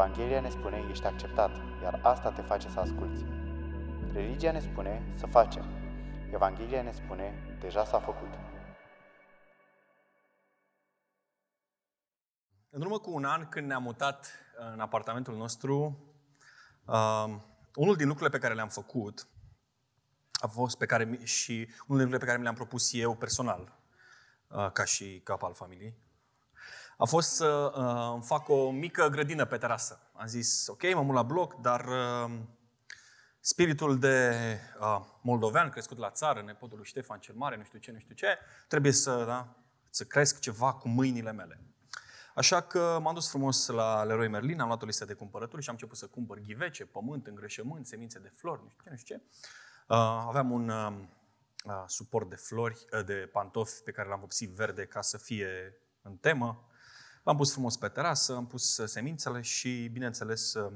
Evanghelia ne spune, ești acceptat, iar asta te face să asculți. Religia ne spune, să facem. Evanghelia ne spune, deja s-a făcut. În urmă cu un an, când ne-am mutat în apartamentul nostru, uh, unul din lucrurile pe care le-am făcut a fost pe care, și unul din lucrurile pe care mi le-am propus eu personal, uh, ca și cap al familiei, a fost să uh, fac o mică grădină pe terasă. Am zis, ok, mă mut la bloc, dar uh, spiritul de uh, moldovean crescut la țară, nepotul lui Ștefan cel Mare, nu știu ce, nu știu ce, trebuie să, da, să cresc ceva cu mâinile mele. Așa că m-am dus frumos la Leroy Merlin, am luat o listă de cumpărături și am început să cumpăr ghivece, pământ, îngrășământ, semințe de flori, nu știu ce, nu știu ce. Uh, aveam un uh, uh, suport de flori, uh, de pantofi pe care l-am vopsit verde ca să fie în temă. L-am pus frumos pe terasă, am pus semințele și, bineînțeles, uh,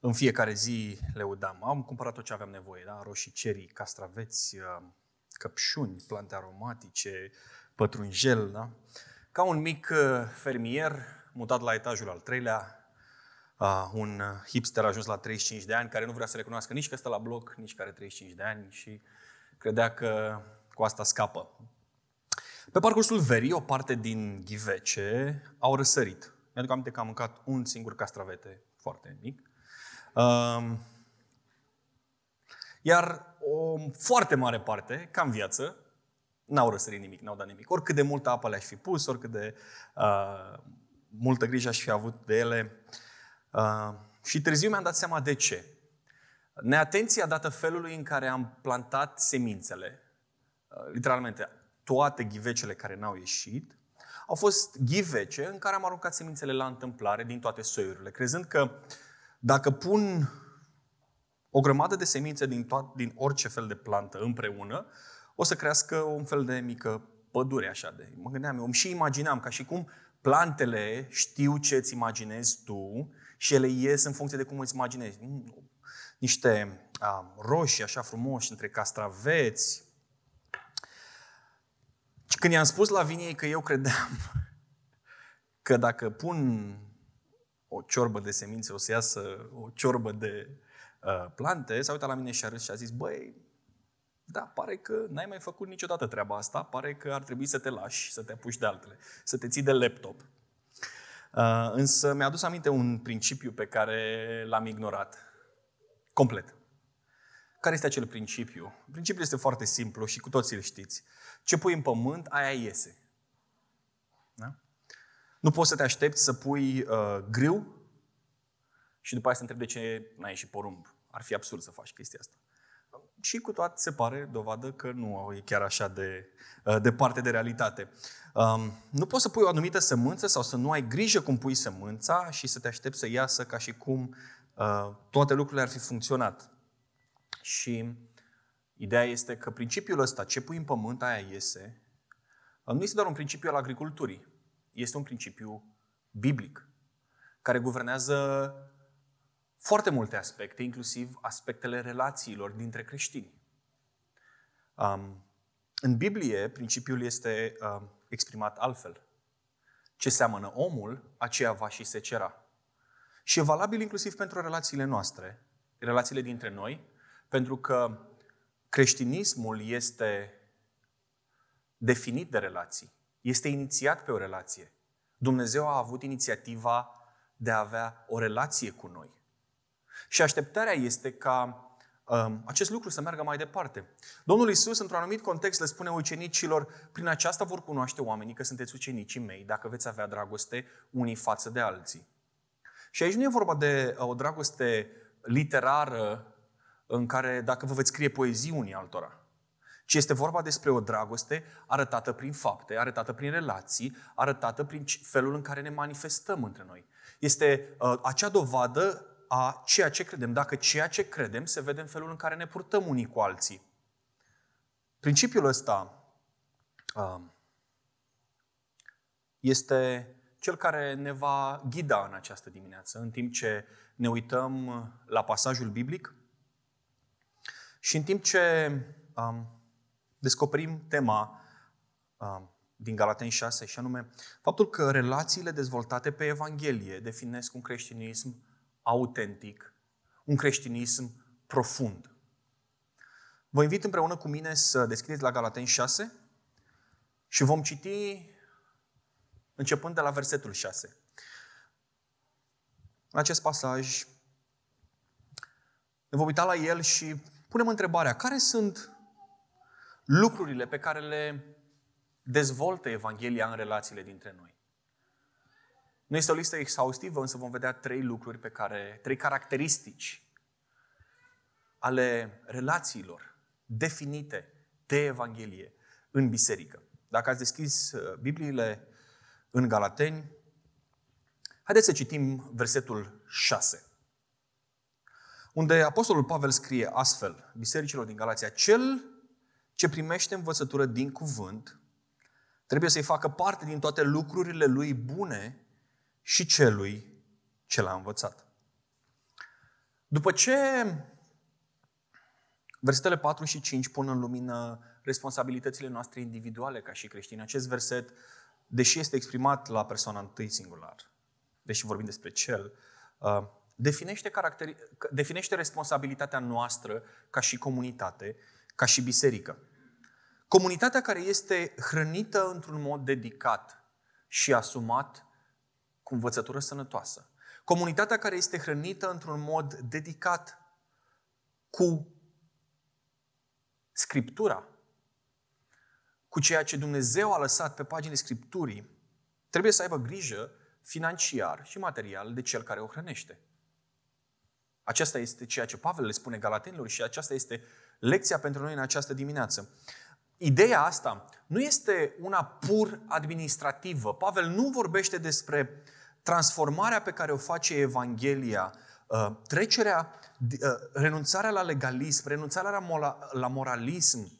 în fiecare zi le udam. Am cumpărat tot ce aveam nevoie, da? roșii cerii, castraveți, uh, căpșuni, plante aromatice, pătrunjel, da? Ca un mic uh, fermier mutat la etajul al treilea, uh, un hipster ajuns la 35 de ani, care nu vrea să recunoască nici că stă la bloc, nici că are 35 de ani și credea că cu asta scapă. Pe parcursul verii, o parte din ghivece au răsărit. Mi-aduc aminte că am mâncat un singur castravete foarte mic. Um, iar o foarte mare parte, ca în viață, n-au răsărit nimic, n-au dat nimic. Oricât de multă apă le-aș fi pus, oricât de uh, multă grijă aș fi avut de ele. Uh, și târziu mi-am dat seama de ce. Neatenția dată felului în care am plantat semințele, uh, literalmente toate ghivecele care n-au ieșit, au fost ghivece în care am aruncat semințele la întâmplare din toate soiurile, crezând că dacă pun o grămadă de semințe din, toat, din orice fel de plantă împreună, o să crească un fel de mică pădure așa de. Mă gândeam, eu îmi și imaginam ca și cum plantele știu ce îți imaginezi tu și ele ies în funcție de cum îți imaginezi. Mm, niște um, roșii așa frumoși între castraveți. Și când i-am spus la viniei că eu credeam că dacă pun o ciorbă de semințe, o să iasă o ciorbă de uh, plante, s-a uitat la mine și a râs și a zis, băi, da, pare că n-ai mai făcut niciodată treaba asta, pare că ar trebui să te lași, să te apuci de altele, să te ții de laptop. Uh, însă mi-a adus aminte un principiu pe care l-am ignorat. Complet. Care este acel principiu? Principiul este foarte simplu și cu toții îl știți. Ce pui în pământ, aia iese. Da? Nu poți să te aștepți să pui uh, grâu și după aceea să întrebi de ce n-ai ieșit porumb. Ar fi absurd să faci chestia asta. Și cu toate se pare dovadă că nu e chiar așa de uh, departe de realitate. Um, nu poți să pui o anumită sămânță sau să nu ai grijă cum pui sămânța și să te aștepți să iasă ca și cum uh, toate lucrurile ar fi funcționat. Și ideea este că principiul ăsta, ce pui în pământ, aia iese, uh, nu este doar un principiu al agriculturii. Este un principiu biblic, care guvernează foarte multe aspecte, inclusiv aspectele relațiilor dintre creștini. Um, în Biblie, principiul este um, exprimat altfel. Ce seamănă omul, aceea va și se cera. Și e valabil inclusiv pentru relațiile noastre, relațiile dintre noi, pentru că creștinismul este definit de relații, este inițiat pe o relație. Dumnezeu a avut inițiativa de a avea o relație cu noi. Și așteptarea este ca um, acest lucru să meargă mai departe. Domnul Isus, într-un anumit context, le spune ucenicilor, prin aceasta vor cunoaște oamenii că sunteți ucenicii mei, dacă veți avea dragoste unii față de alții. Și aici nu e vorba de uh, o dragoste literară în care dacă vă veți scrie poezii unii altora, ci este vorba despre o dragoste arătată prin fapte, arătată prin relații, arătată prin felul în care ne manifestăm între noi. Este uh, acea dovadă a ceea ce credem. Dacă ceea ce credem se vede în felul în care ne purtăm unii cu alții. Principiul ăsta uh, este cel care ne va ghida în această dimineață, în timp ce ne uităm la pasajul biblic și în timp ce um, descoperim tema um, din Galateni 6, și anume faptul că relațiile dezvoltate pe Evanghelie definesc un creștinism autentic, un creștinism profund. Vă invit împreună cu mine să descrieți la Galateni 6 și vom citi începând de la versetul 6. În acest pasaj ne vom uita la el și punem întrebarea, care sunt lucrurile pe care le dezvoltă Evanghelia în relațiile dintre noi? Nu este o listă exhaustivă, însă vom vedea trei lucruri pe care, trei caracteristici ale relațiilor definite de Evanghelie în biserică. Dacă ați deschis uh, Bibliile în Galateni, haideți să citim versetul 6 unde Apostolul Pavel scrie astfel, bisericilor din Galația, cel ce primește învățătură din cuvânt, trebuie să-i facă parte din toate lucrurile lui bune și celui ce l-a învățat. După ce versetele 4 și 5 pun în lumină responsabilitățile noastre individuale ca și creștini, acest verset, deși este exprimat la persoana întâi singular, deși vorbim despre cel, uh, definește, caracteri, definește responsabilitatea noastră ca și comunitate, ca și biserică. Comunitatea care este hrănită într-un mod dedicat și asumat cu învățătură sănătoasă. Comunitatea care este hrănită într-un mod dedicat cu Scriptura, cu ceea ce Dumnezeu a lăsat pe paginile Scripturii, trebuie să aibă grijă financiar și material de cel care o hrănește. Aceasta este ceea ce Pavel le spune galatenilor și aceasta este lecția pentru noi în această dimineață. Ideea asta nu este una pur administrativă. Pavel nu vorbește despre transformarea pe care o face Evanghelia, uh, trecerea, uh, renunțarea la legalism, renunțarea la moralism.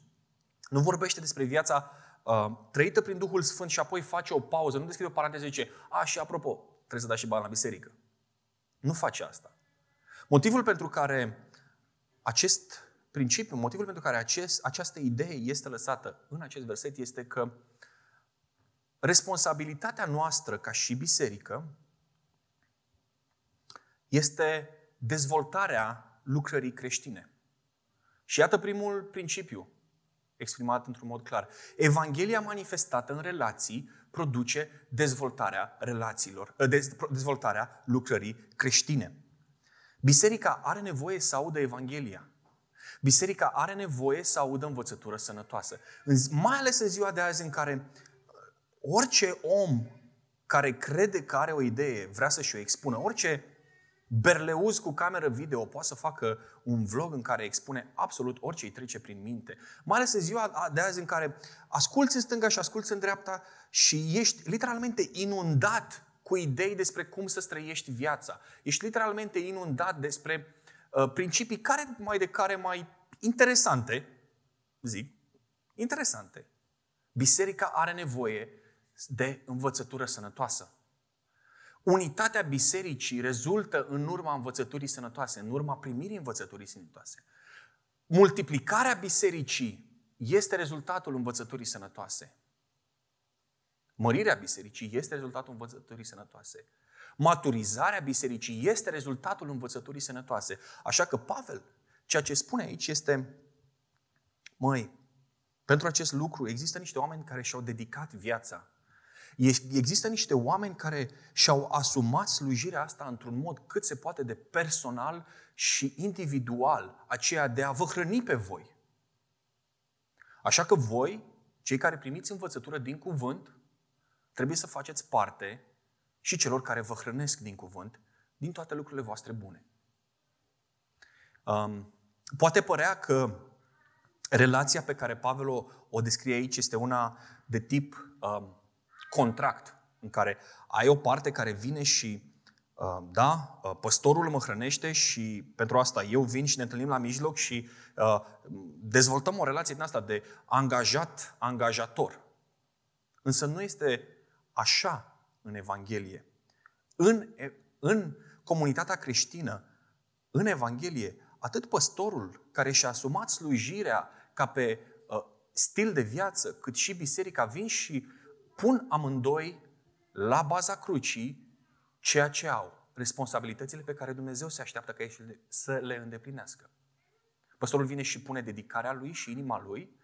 Nu vorbește despre viața uh, trăită prin Duhul Sfânt și apoi face o pauză. Nu deschide o paranteză și zice, a, și apropo, trebuie să dai și bani la biserică. Nu face asta. Motivul pentru care acest principiu, motivul pentru care acest, această idee este lăsată în acest verset este că responsabilitatea noastră ca și biserică este dezvoltarea lucrării creștine. Și iată primul principiu exprimat într-un mod clar. Evanghelia manifestată în relații produce dezvoltarea relațiilor, dezvoltarea lucrării creștine. Biserica are nevoie să audă Evanghelia. Biserica are nevoie să audă învățătură sănătoasă. Mai ales în ziua de azi în care uh, orice om care crede că are o idee vrea să-și o expună, orice berleuz cu cameră video poate să facă un vlog în care expune absolut orice îi trece prin minte. Mai ales în ziua de azi în care asculți în stânga și asculți în dreapta și ești literalmente inundat cu idei despre cum să străiești viața. Ești literalmente inundat despre uh, principii care mai de care mai interesante, zic, interesante. Biserica are nevoie de învățătură sănătoasă. Unitatea bisericii rezultă în urma învățăturii sănătoase, în urma primirii învățăturii sănătoase. Multiplicarea bisericii este rezultatul învățăturii sănătoase. Mărirea bisericii este rezultatul învățăturii sănătoase. Maturizarea bisericii este rezultatul învățăturii sănătoase. Așa că Pavel, ceea ce spune aici este, măi, pentru acest lucru există niște oameni care și-au dedicat viața. Există niște oameni care și-au asumat slujirea asta într-un mod cât se poate de personal și individual, aceea de a vă hrăni pe voi. Așa că voi, cei care primiți învățătură din cuvânt, trebuie să faceți parte și celor care vă hrănesc din cuvânt, din toate lucrurile voastre bune. Um, poate părea că relația pe care Pavel o, o descrie aici este una de tip um, contract, în care ai o parte care vine și Uh, da, uh, păstorul mă hrănește și pentru asta eu vin și ne întâlnim la mijloc și uh, dezvoltăm o relație din asta de angajat-angajator. Însă nu este așa în Evanghelie. În, în comunitatea creștină, în Evanghelie, atât păstorul care și-a asumat slujirea ca pe uh, stil de viață, cât și biserica vin și pun amândoi la baza crucii ceea ce au, responsabilitățile pe care Dumnezeu se așteaptă ca ei să le îndeplinească. Păstorul vine și pune dedicarea lui și inima lui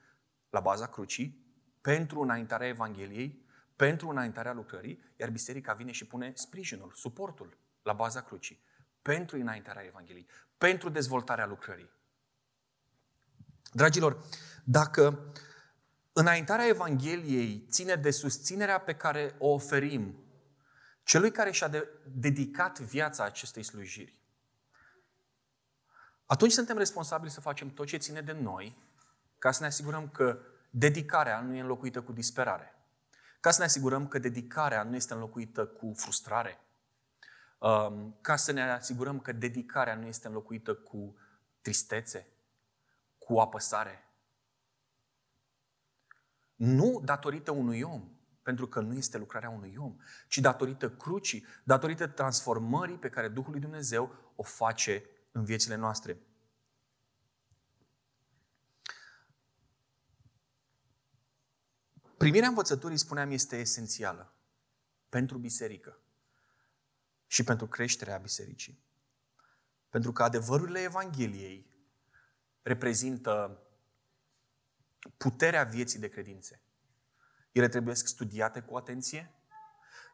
la baza crucii pentru înaintarea Evangheliei, pentru înaintarea lucrării, iar biserica vine și pune sprijinul, suportul la baza crucii pentru înaintarea Evangheliei, pentru dezvoltarea lucrării. Dragilor, dacă înaintarea Evangheliei ține de susținerea pe care o oferim celui care și-a de- dedicat viața acestei slujiri, atunci suntem responsabili să facem tot ce ține de noi ca să ne asigurăm că dedicarea nu e înlocuită cu disperare. Ca să ne asigurăm că dedicarea nu este înlocuită cu frustrare. Um, ca să ne asigurăm că dedicarea nu este înlocuită cu tristețe, cu apăsare. Nu datorită unui om, pentru că nu este lucrarea unui om, ci datorită crucii, datorită transformării pe care Duhul lui Dumnezeu o face în viețile noastre. Primirea învățăturii, spuneam, este esențială pentru biserică și pentru creșterea bisericii. Pentru că adevărurile Evangheliei reprezintă puterea vieții de credințe. Ele trebuie studiate cu atenție,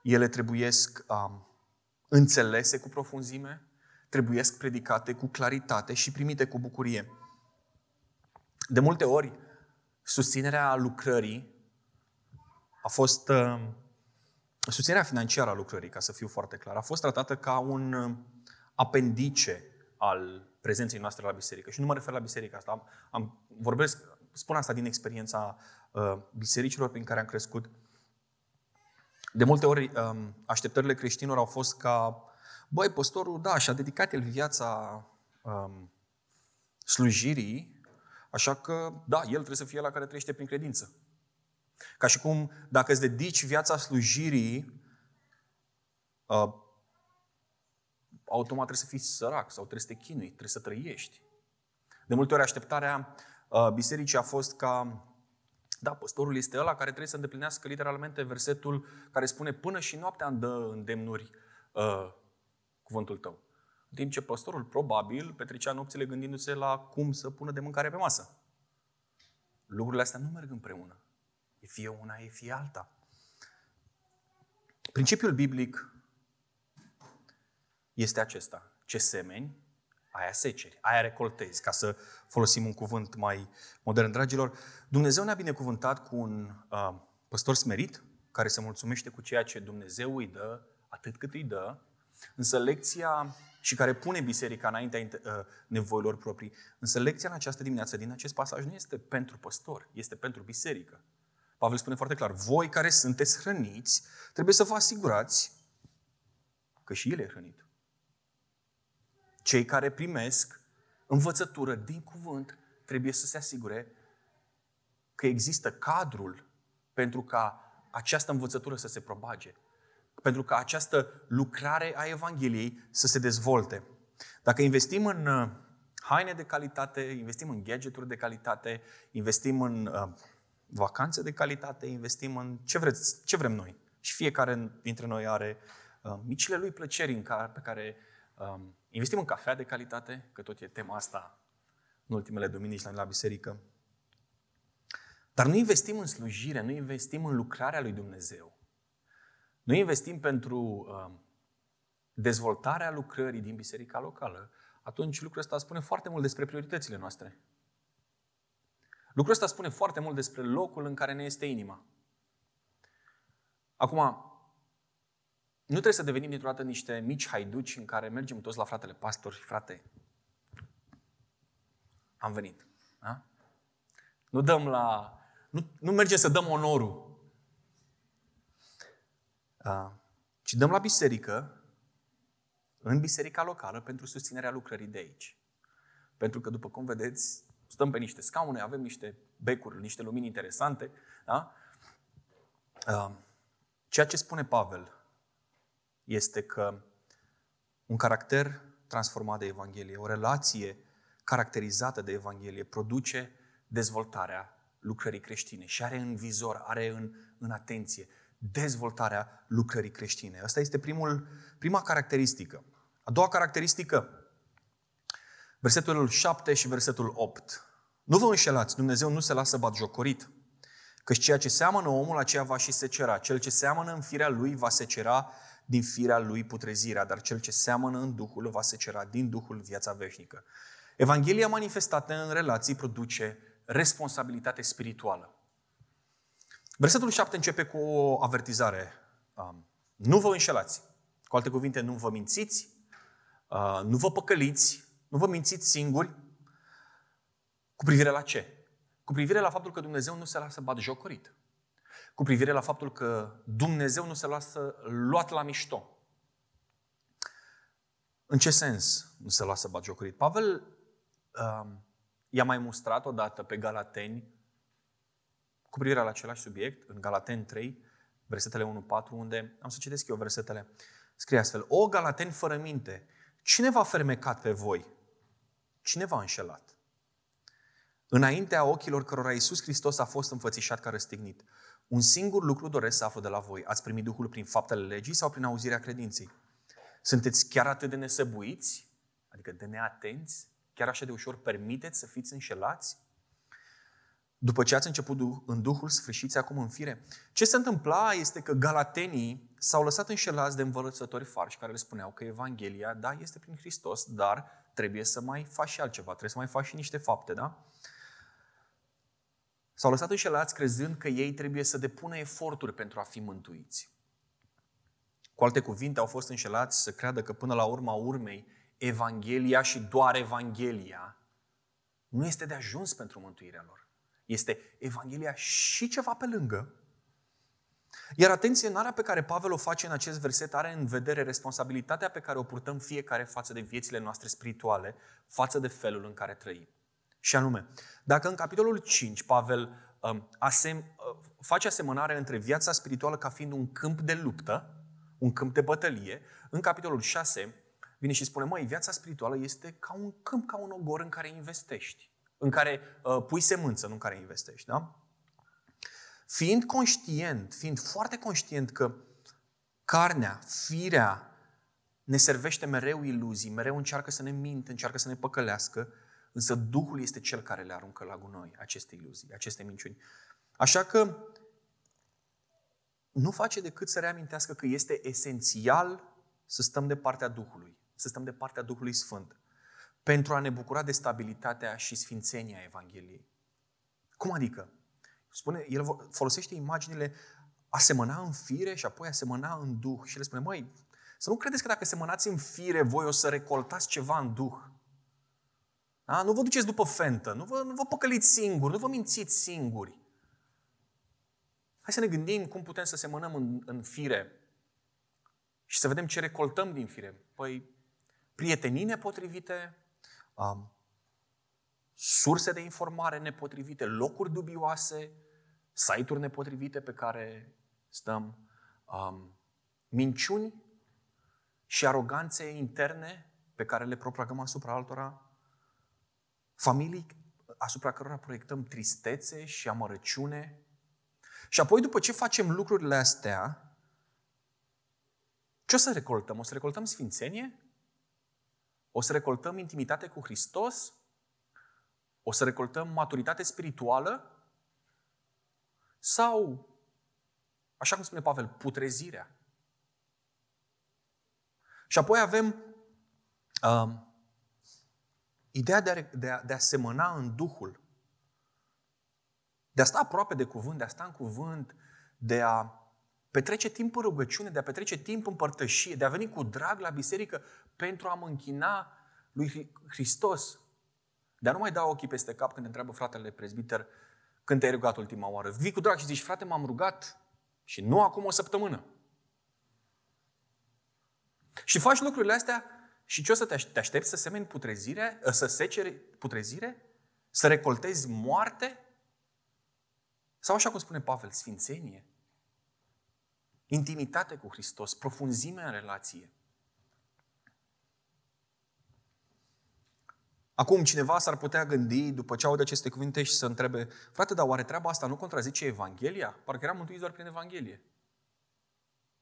ele trebuie um, înțelese cu profunzime, trebuie predicate cu claritate și primite cu bucurie. De multe ori, susținerea lucrării a fost uh, susținerea financiară a lucrării, ca să fiu foarte clar, a fost tratată ca un uh, apendice al prezenței noastre la biserică. Și nu mă refer la biserica asta. Am, am, vorbesc, spun asta din experiența uh, bisericilor prin care am crescut. De multe ori, um, așteptările creștinilor au fost ca, băi, păstorul, da, și-a dedicat el viața um, slujirii, așa că, da, el trebuie să fie la care trăiește prin credință. Ca și cum dacă îți dedici viața slujirii, uh, automat trebuie să fii sărac sau trebuie să te chinui, trebuie să trăiești. De multe ori așteptarea uh, bisericii a fost ca da, păstorul este ăla care trebuie să îndeplinească literalmente versetul care spune până și noaptea îmi dă îndemnuri uh, cuvântul tău. În timp ce păstorul probabil petrecea nopțile gândindu-se la cum să pună de mâncare pe masă. Lucrurile astea nu merg împreună. E fie una, e fie alta. Principiul biblic este acesta. Ce semeni, aia seceri, aia recoltezi, ca să folosim un cuvânt mai modern. Dragilor, Dumnezeu ne-a binecuvântat cu un uh, păstor smerit, care se mulțumește cu ceea ce Dumnezeu îi dă, atât cât îi dă, însă lecția și care pune biserica înaintea uh, nevoilor proprii. Însă lecția în această dimineață din acest pasaj nu este pentru păstor, este pentru biserică. Pavel spune foarte clar, voi care sunteți hrăniți, trebuie să vă asigurați că și el e hrănit. Cei care primesc învățătură din cuvânt trebuie să se asigure că există cadrul pentru ca această învățătură să se propage, pentru ca această lucrare a Evangheliei să se dezvolte. Dacă investim în uh, haine de calitate, investim în gadgeturi de calitate, investim în uh, vacanțe de calitate, investim în ce, vreți, ce vrem noi. Și fiecare dintre noi are uh, micile lui plăceri în care, pe care um, investim în cafea de calitate, că tot e tema asta în ultimele duminici la, la biserică. Dar nu investim în slujire, nu investim în lucrarea lui Dumnezeu. Nu investim pentru uh, dezvoltarea lucrării din biserica locală, atunci lucrul ăsta spune foarte mult despre prioritățile noastre. Lucrul ăsta spune foarte mult despre locul în care ne este inima. Acum, nu trebuie să devenim dintr-o dată niște mici haiduci în care mergem toți la fratele pastor și frate, am venit. Da? Nu dăm la... Nu, nu mergem să dăm onorul. A, ci dăm la biserică în biserica locală pentru susținerea lucrării de aici. Pentru că, după cum vedeți, stăm pe niște scaune, avem niște becuri, niște lumini interesante. Da? Uh, ceea ce spune Pavel este că un caracter transformat de Evanghelie, o relație caracterizată de Evanghelie, produce dezvoltarea lucrării creștine și are în vizor, are în, în atenție dezvoltarea lucrării creștine. Asta este primul, prima caracteristică. A doua caracteristică, versetul 7 și versetul 8. Nu vă înșelați, Dumnezeu nu se lasă batjocorit. Căci ceea ce seamănă omul, aceea va și secera. Cel ce seamănă în firea lui va secera din firea lui putrezirea, dar cel ce seamănă în Duhul va secera din Duhul viața veșnică. Evanghelia manifestată în relații produce responsabilitate spirituală. Versetul 7 începe cu o avertizare. Um, nu vă înșelați. Cu alte cuvinte, nu vă mințiți, uh, nu vă păcăliți, nu vă mințiți singuri. Cu privire la ce? Cu privire la faptul că Dumnezeu nu se lasă bat jocorit. Cu privire la faptul că Dumnezeu nu se lasă luat la mișto. În ce sens nu se lasă bat jocorit? Pavel um, i-a mai mustrat odată pe Galateni cu privire la același subiect, în Galateni 3, versetele 1-4, unde am să citesc eu versetele. Scrie astfel, O Galateni fără minte, cine v-a fermecat pe voi? Cine v-a înșelat? Înaintea ochilor cărora Iisus Hristos a fost înfățișat ca răstignit. Un singur lucru doresc să aflu de la voi. Ați primit Duhul prin faptele legii sau prin auzirea credinței? Sunteți chiar atât de nesăbuiți, adică de neatenți, chiar așa de ușor permiteți să fiți înșelați? După ce ați început în Duhul, sfârșiți acum în fire. Ce se întâmpla este că galatenii s-au lăsat înșelați de învățători farși care le spuneau că Evanghelia, da, este prin Hristos, dar trebuie să mai faci și altceva, trebuie să mai faci și niște fapte, da? S-au lăsat înșelați crezând că ei trebuie să depună eforturi pentru a fi mântuiți. Cu alte cuvinte, au fost înșelați să creadă că până la urma urmei, Evanghelia și doar Evanghelia nu este de ajuns pentru mântuirea lor. Este Evanghelia și ceva pe lângă. Iar atenție, înarea pe care Pavel o face în acest verset are în vedere responsabilitatea pe care o purtăm fiecare față de viețile noastre spirituale, față de felul în care trăim. Și anume, dacă în capitolul 5 Pavel um, asem, uh, face asemănare între viața spirituală ca fiind un câmp de luptă, un câmp de bătălie, în capitolul 6 vine și spune, măi, viața spirituală este ca un câmp, ca un ogor în care investești, în care uh, pui semânță, nu în care investești, da? Fiind conștient, fiind foarte conștient că carnea, firea, ne servește mereu iluzii, mereu încearcă să ne minte, încearcă să ne păcălească, însă Duhul este Cel care le aruncă la gunoi aceste iluzii, aceste minciuni. Așa că nu face decât să reamintească că este esențial să stăm de partea Duhului, să stăm de partea Duhului Sfânt, pentru a ne bucura de stabilitatea și sfințenia Evangheliei. Cum adică? Spune, el folosește imaginile a semăna în fire și apoi a semăna în duh. Și le spune, măi, să nu credeți că dacă semănați în fire, voi o să recoltați ceva în duh. Da? Nu vă duceți după fentă, nu vă, nu vă păcăliți singuri, nu vă mințiți singuri. Hai să ne gândim cum putem să semănăm în, în fire și să vedem ce recoltăm din fire. Păi, prietenii nepotrivite, um, surse de informare nepotrivite, locuri dubioase, site-uri nepotrivite pe care stăm, um, minciuni și aroganțe interne pe care le propagăm asupra altora, familii asupra cărora proiectăm tristețe și amărăciune. Și apoi, după ce facem lucrurile astea, ce o să recoltăm? O să recoltăm sfințenie? O să recoltăm intimitate cu Hristos? O să recoltăm maturitate spirituală? Sau, așa cum spune Pavel, putrezirea? Și apoi avem uh, Ideea de a, de, a, de a semăna în Duhul, de a sta aproape de cuvânt, de a sta în cuvânt, de a petrece timp în rugăciune, de a petrece timp în părtășie, de a veni cu drag la biserică pentru a mă închina lui Hristos. De a nu mai da ochii peste cap când întreabă fratele prezbiter când te-ai rugat ultima oară. Vii cu drag și zici, frate, m-am rugat și nu acum o săptămână. Și faci lucrurile astea și ce o să te aștepți să semeni putrezire, să seceri putrezire? Să recoltezi moarte? Sau așa cum spune Pavel, sfințenie? Intimitate cu Hristos, profunzime în relație. Acum, cineva s-ar putea gândi, după ce aude aceste cuvinte, și să întrebe, frate, dar oare treaba asta nu contrazice Evanghelia? Parcă eram mântuiți doar prin Evanghelie.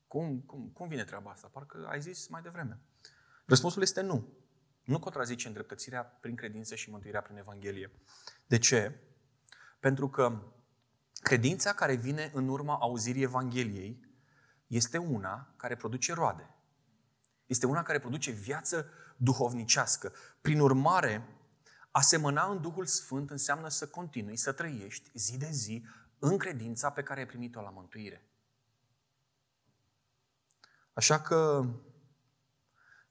Cum, cum, cum vine treaba asta? Parcă ai zis mai devreme. Răspunsul este nu. Nu contrazice îndreptățirea prin credință și mântuirea prin Evanghelie. De ce? Pentru că credința care vine în urma auzirii Evangheliei este una care produce roade. Este una care produce viață duhovnicească. Prin urmare, a semăna în Duhul Sfânt înseamnă să continui să trăiești zi de zi în credința pe care ai primit-o la mântuire. Așa că,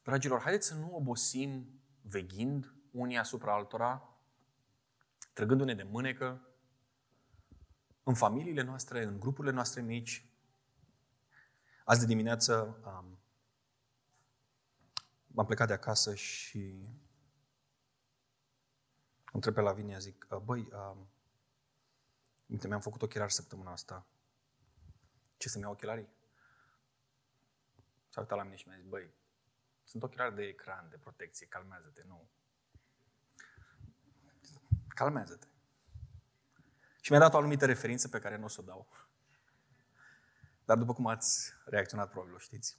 dragilor, haideți să nu obosim veghind unii asupra altora, trăgându-ne de mânecă, în familiile noastre, în grupurile noastre mici. Azi de dimineață um, m-am plecat de acasă și întreb pe Lavinia, zic, băi, um, mi-am făcut ochelari săptămâna asta. Ce să-mi iau ochelarii? S-a uitat la mine și mi-a zis, băi, sunt ochelari de ecran, de protecție, calmează-te, nu. Calmează-te. Și mi-a dat o anumită referință pe care nu o să o dau. Dar după cum ați reacționat, probabil o știți.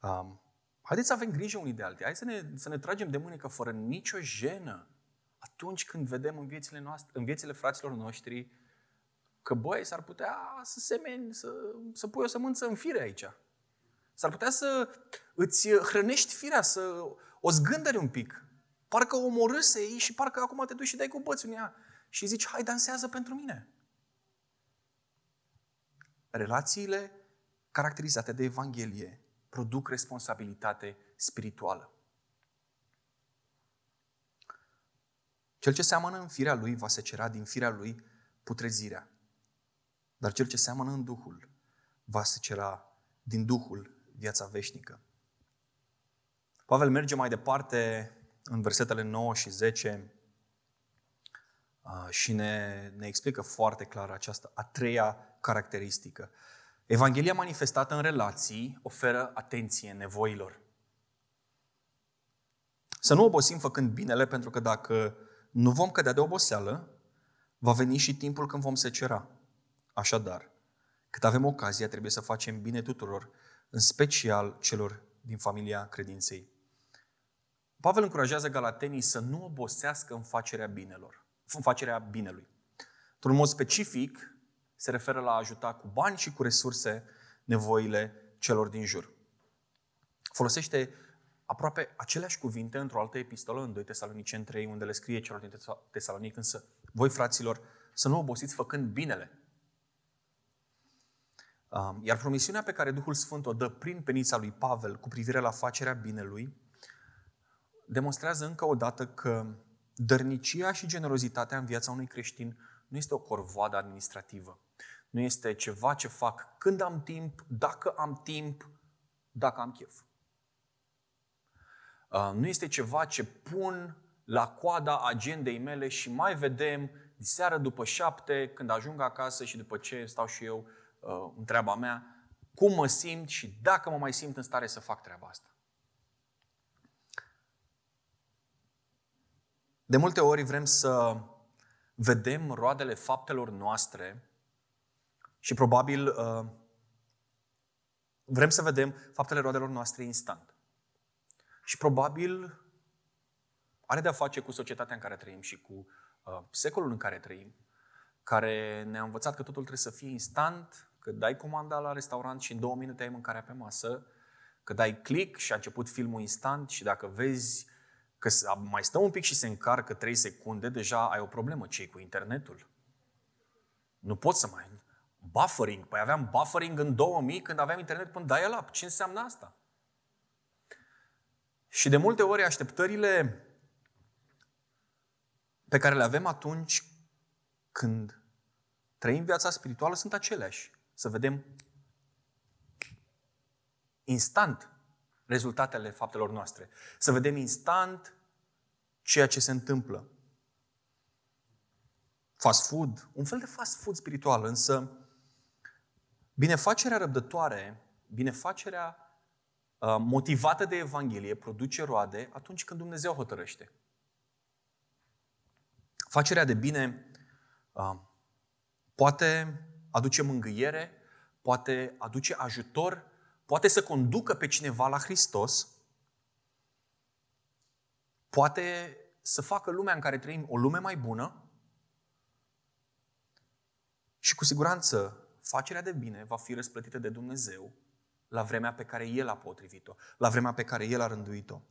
Um, haideți să avem grijă unii de alții. Hai să ne, să ne tragem de mânecă fără nicio jenă atunci când vedem în viețile, noastre, în viețile fraților noștri că, băi, s-ar putea să semeni, să, să pui o sămânță în fire aici. S-ar putea să îți hrănești firea, să o zgândări un pic. Parcă o omorâse ei și parcă acum te duci și dai cu bățul în ea. Și zici, hai, dansează pentru mine. Relațiile caracterizate de Evanghelie produc responsabilitate spirituală. Cel ce seamănă în firea lui va secera din firea lui putrezirea. Dar cel ce seamănă în Duhul va secera din Duhul viața veșnică. Pavel merge mai departe în versetele 9 și 10 și ne, ne explică foarte clar această a treia caracteristică. Evanghelia manifestată în relații oferă atenție nevoilor. Să nu obosim făcând binele, pentru că dacă nu vom cădea de oboseală, va veni și timpul când vom secera. Așadar, cât avem ocazia, trebuie să facem bine tuturor, în special celor din familia credinței. Pavel încurajează galatenii să nu obosească în facerea binelor, în facerea binelui. Într-un mod specific, se referă la a ajuta cu bani și cu resurse nevoile celor din jur. Folosește aproape aceleași cuvinte într-o altă epistolă, în 2 Tesaloniceni 3, unde le scrie celor din Tesalonic, însă voi, fraților, să nu obosiți făcând binele, Um, iar promisiunea pe care Duhul Sfânt o dă prin penița lui Pavel cu privire la facerea binelui demonstrează încă o dată că dărnicia și generozitatea în viața unui creștin nu este o corvoadă administrativă. Nu este ceva ce fac când am timp, dacă am timp, dacă am chef. Uh, nu este ceva ce pun la coada agendei mele și mai vedem seară după șapte, când ajung acasă și după ce stau și eu uh, în treaba mea, cum mă simt și dacă mă mai simt în stare să fac treaba asta. De multe ori vrem să vedem roadele faptelor noastre și probabil uh, vrem să vedem faptele roadelor noastre instant. Și probabil are de-a face cu societatea în care trăim și cu uh, secolul în care trăim, care ne-a învățat că totul trebuie să fie instant, că dai comanda la restaurant și în două minute ai mâncarea pe masă, că dai click și a început filmul instant și dacă vezi că mai stă un pic și se încarcă 3 secunde, deja ai o problemă. ce cu internetul? Nu pot să mai... Buffering. Păi aveam buffering în 2000 când aveam internet până dial-up. Ce înseamnă asta? Și de multe ori așteptările pe care le avem atunci când trăim viața spirituală sunt aceleași. Să vedem instant rezultatele faptelor noastre. Să vedem instant ceea ce se întâmplă. Fast food, un fel de fast food spiritual, însă binefacerea răbdătoare, binefacerea uh, motivată de Evanghelie produce roade atunci când Dumnezeu hotărăște. Facerea de bine uh, poate aduce mângâiere, poate aduce ajutor, poate să conducă pe cineva la Hristos, poate să facă lumea în care trăim o lume mai bună și cu siguranță facerea de bine va fi răsplătită de Dumnezeu la vremea pe care El a potrivit-o, la vremea pe care El a rânduit-o.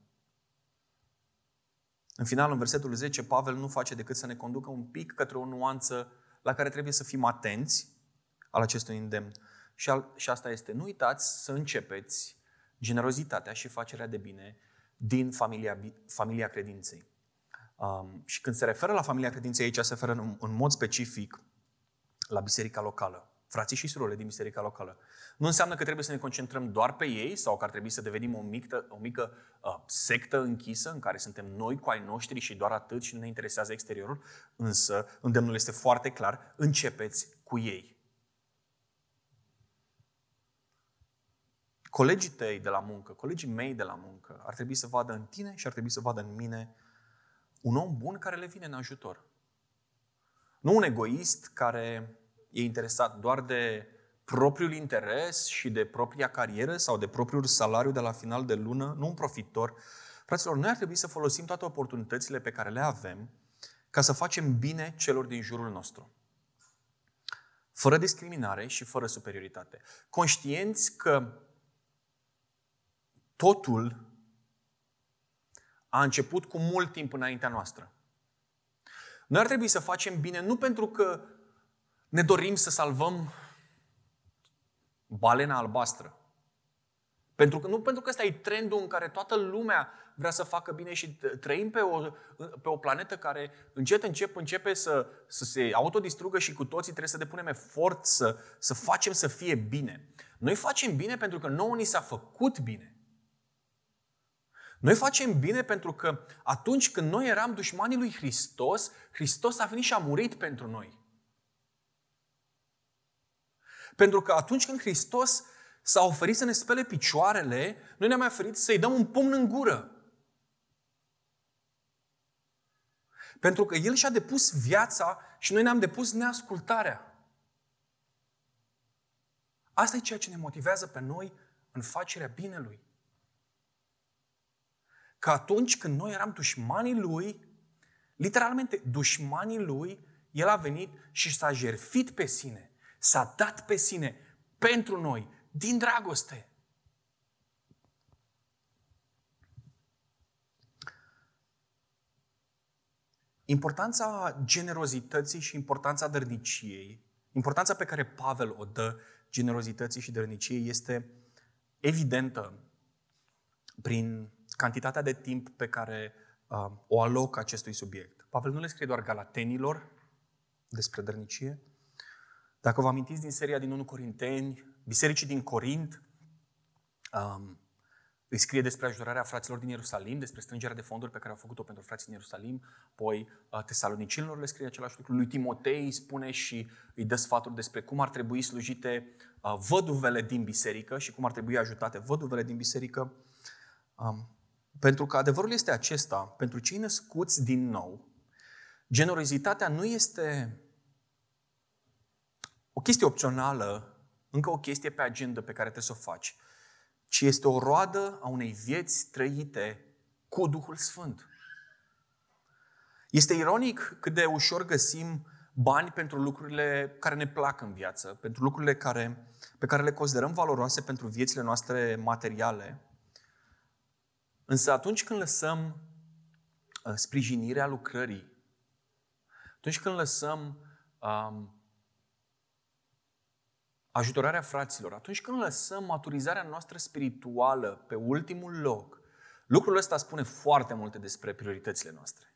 În final, în versetul 10, Pavel nu face decât să ne conducă un pic către o nuanță la care trebuie să fim atenți al acestui îndemn. Și, al, și asta este, nu uitați să începeți generozitatea și facerea de bine din familia, familia credinței. Um, și când se referă la familia credinței, aici se referă în, în mod specific la biserica locală, frații și surorile din biserica locală. Nu înseamnă că trebuie să ne concentrăm doar pe ei sau că ar trebui să devenim o mică, o mică uh, sectă închisă în care suntem noi cu ai noștri și doar atât și nu ne interesează exteriorul, însă îndemnul este foarte clar, începeți cu ei. Colegii tăi de la muncă, colegii mei de la muncă, ar trebui să vadă în tine și ar trebui să vadă în mine un om bun care le vine în ajutor. Nu un egoist care e interesat doar de propriul interes și de propria carieră sau de propriul salariu de la final de lună, nu un profitor. Fraților, noi ar trebui să folosim toate oportunitățile pe care le avem ca să facem bine celor din jurul nostru. Fără discriminare și fără superioritate. Conștienți că totul a început cu mult timp înaintea noastră. Noi ar trebui să facem bine nu pentru că ne dorim să salvăm balena albastră. Pentru că, nu pentru că ăsta e trendul în care toată lumea vrea să facă bine și trăim pe o, pe o planetă care încet, încep, începe să, să se autodistrugă și cu toții trebuie să depunem efort să, să facem să fie bine. Noi facem bine pentru că nouă ni s-a făcut bine. Noi facem bine pentru că atunci când noi eram dușmanii lui Hristos, Hristos a venit și a murit pentru noi. Pentru că atunci când Hristos s-a oferit să ne spele picioarele, noi ne-am oferit să-i dăm un pumn în gură. Pentru că El și-a depus viața și noi ne-am depus neascultarea. Asta e ceea ce ne motivează pe noi în facerea binelui. Că atunci când noi eram dușmanii Lui, literalmente dușmanii Lui, El a venit și s-a jerfit pe sine s-a dat pe sine pentru noi, din dragoste. Importanța generozității și importanța dărniciei, importanța pe care Pavel o dă generozității și dărniciei este evidentă prin cantitatea de timp pe care uh, o aloc acestui subiect. Pavel nu le scrie doar galatenilor despre dărnicie, dacă vă amintiți din seria din 1 Corinteni, bisericii din Corint, um, îi scrie despre ajutorarea fraților din Ierusalim, despre strângerea de fonduri pe care au făcut-o pentru frații din Ierusalim, apoi uh, tesalonicilor le scrie același lucru, lui Timotei îi spune și îi dă sfaturi despre cum ar trebui slujite uh, văduvele din biserică și cum ar trebui ajutate văduvele din biserică. Um, pentru că adevărul este acesta, pentru cei născuți din nou, generozitatea nu este o chestie opțională, încă o chestie pe agenda pe care trebuie să o faci, ci este o roadă a unei vieți trăite cu Duhul Sfânt. Este ironic cât de ușor găsim bani pentru lucrurile care ne plac în viață, pentru lucrurile care, pe care le considerăm valoroase pentru viețile noastre materiale. Însă atunci când lăsăm uh, sprijinirea lucrării, atunci când lăsăm um, ajutorarea fraților, atunci când lăsăm maturizarea noastră spirituală pe ultimul loc, lucrul ăsta spune foarte multe despre prioritățile noastre.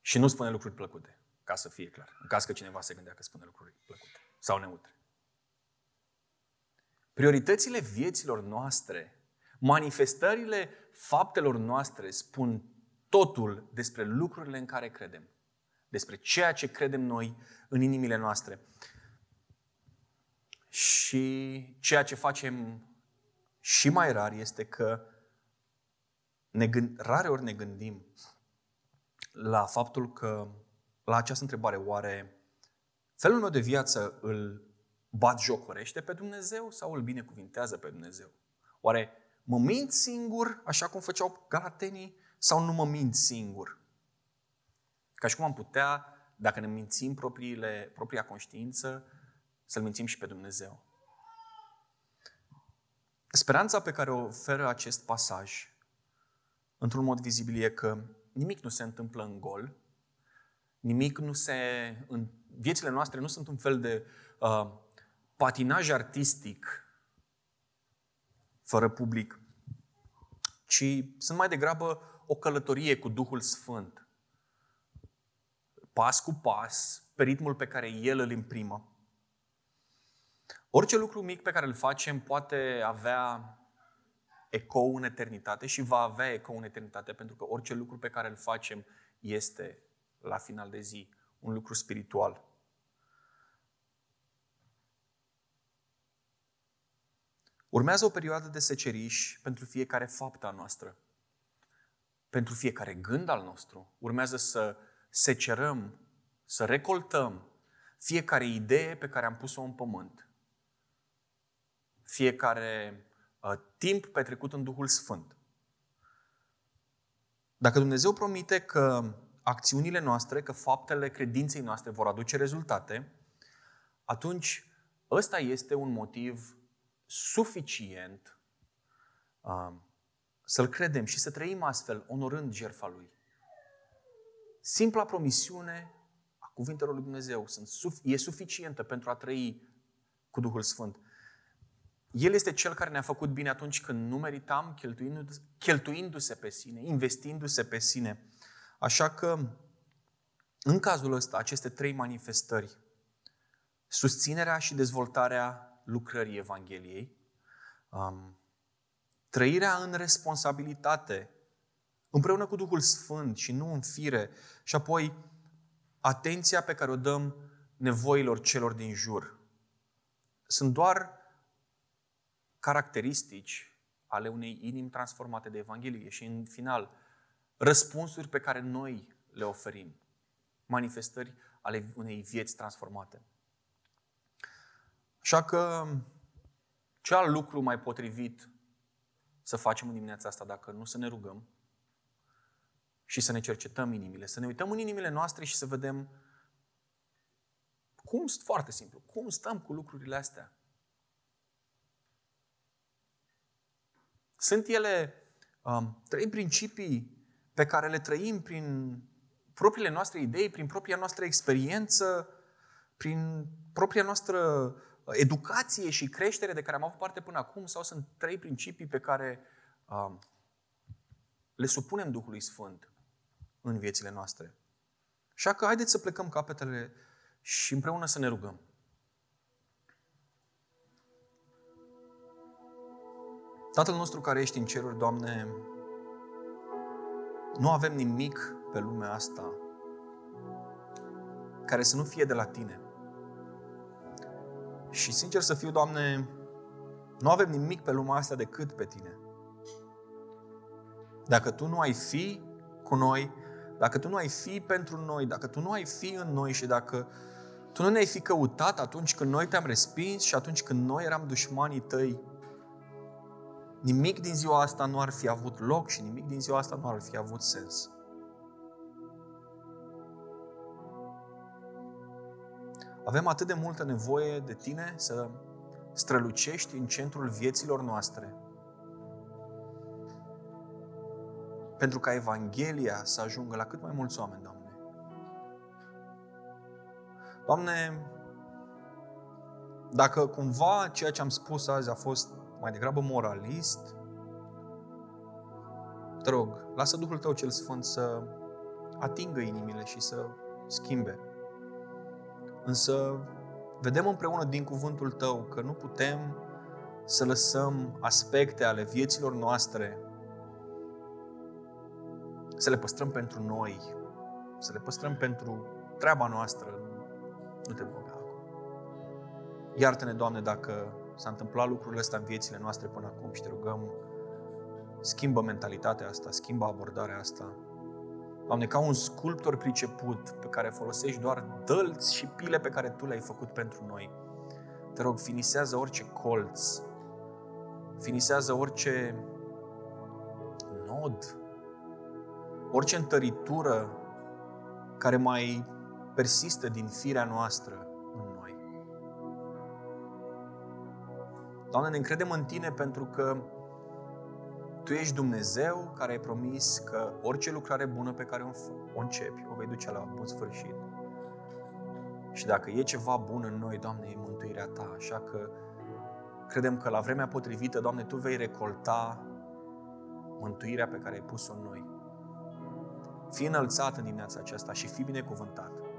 Și nu spune lucruri plăcute, ca să fie clar. În caz că cineva se gândea că spune lucruri plăcute sau neutre. Prioritățile vieților noastre, manifestările faptelor noastre spun totul despre lucrurile în care credem, despre ceea ce credem noi în inimile noastre. Și ceea ce facem și mai rar este că ne gând, rare ori ne gândim la faptul că, la această întrebare, oare felul meu de viață îl bat jocorește pe Dumnezeu sau îl binecuvintează pe Dumnezeu? Oare mă mint singur, așa cum făceau galatenii, sau nu mă mint singur? Ca și cum am putea, dacă ne mințim propriile, propria conștiință, să-L mințim și pe Dumnezeu. Speranța pe care o oferă acest pasaj, într-un mod vizibil, e că nimic nu se întâmplă în gol, nimic nu se... În viețile noastre nu sunt un fel de uh, patinaj artistic fără public, ci sunt mai degrabă o călătorie cu Duhul Sfânt. Pas cu pas, pe ritmul pe care El îl imprimă. Orice lucru mic pe care îl facem poate avea ecou în eternitate și va avea ecou în eternitate, pentru că orice lucru pe care îl facem este, la final de zi, un lucru spiritual. Urmează o perioadă de seceriș pentru fiecare faptă a noastră, pentru fiecare gând al nostru. Urmează să secerăm, să recoltăm fiecare idee pe care am pus-o în pământ fiecare uh, timp petrecut în Duhul Sfânt. Dacă Dumnezeu promite că acțiunile noastre, că faptele credinței noastre vor aduce rezultate, atunci ăsta este un motiv suficient uh, să-L credem și să trăim astfel, onorând jertfa Lui. Simpla promisiune a cuvintelor lui Dumnezeu e suficientă pentru a trăi cu Duhul Sfânt. El este cel care ne-a făcut bine atunci când nu meritam, cheltuindu-se, cheltuindu-se pe sine, investindu-se pe sine. Așa că, în cazul ăsta, aceste trei manifestări, susținerea și dezvoltarea lucrării Evangheliei, um, trăirea în responsabilitate, împreună cu Duhul Sfânt și nu în fire, și apoi atenția pe care o dăm nevoilor celor din jur. Sunt doar caracteristici ale unei inimi transformate de Evanghelie și, în final, răspunsuri pe care noi le oferim, manifestări ale unei vieți transformate. Așa că, ce alt lucru mai potrivit să facem în dimineața asta dacă nu să ne rugăm și să ne cercetăm inimile, să ne uităm în inimile noastre și să vedem cum, foarte simplu, cum stăm cu lucrurile astea. Sunt ele um, trei principii pe care le trăim prin propriile noastre idei, prin propria noastră experiență, prin propria noastră uh, educație și creștere de care am avut parte până acum, sau sunt trei principii pe care um, le supunem Duhului Sfânt în viețile noastre. Așa că haideți să plecăm capetele și împreună să ne rugăm. Tatăl nostru care ești în ceruri, Doamne, nu avem nimic pe lumea asta care să nu fie de la Tine. Și sincer să fiu, Doamne, nu avem nimic pe lumea asta decât pe Tine. Dacă Tu nu ai fi cu noi, dacă Tu nu ai fi pentru noi, dacă Tu nu ai fi în noi și dacă Tu nu ne-ai fi căutat atunci când noi te-am respins și atunci când noi eram dușmanii Tăi, nimic din ziua asta nu ar fi avut loc și nimic din ziua asta nu ar fi avut sens. Avem atât de multă nevoie de tine să strălucești în centrul vieților noastre. Pentru ca Evanghelia să ajungă la cât mai mulți oameni, Doamne. Doamne, dacă cumva ceea ce am spus azi a fost mai degrabă moralist, te rog, lasă Duhul Tău cel Sfânt să atingă inimile și să schimbe. Însă vedem împreună din cuvântul Tău că nu putem să lăsăm aspecte ale vieților noastre, să le păstrăm pentru noi, să le păstrăm pentru treaba noastră. Nu te băga acum. Iartă-ne, Doamne, dacă s-a întâmplat lucrurile astea în viețile noastre până acum și te rugăm, schimbă mentalitatea asta, schimbă abordarea asta. Doamne, ca un sculptor priceput pe care folosești doar dălți și pile pe care Tu le-ai făcut pentru noi. Te rog, finisează orice colț, finisează orice nod, orice întăritură care mai persistă din firea noastră în noi. Doamne, ne încredem în Tine pentru că Tu ești Dumnezeu care ai promis că orice lucrare bună pe care o începi, o vei duce la bun sfârșit. Și dacă e ceva bun în noi, Doamne, e mântuirea Ta. Așa că credem că la vremea potrivită, Doamne, Tu vei recolta mântuirea pe care ai pus-o în noi. Fii înălțat în dimineața aceasta și fii binecuvântat. Amin.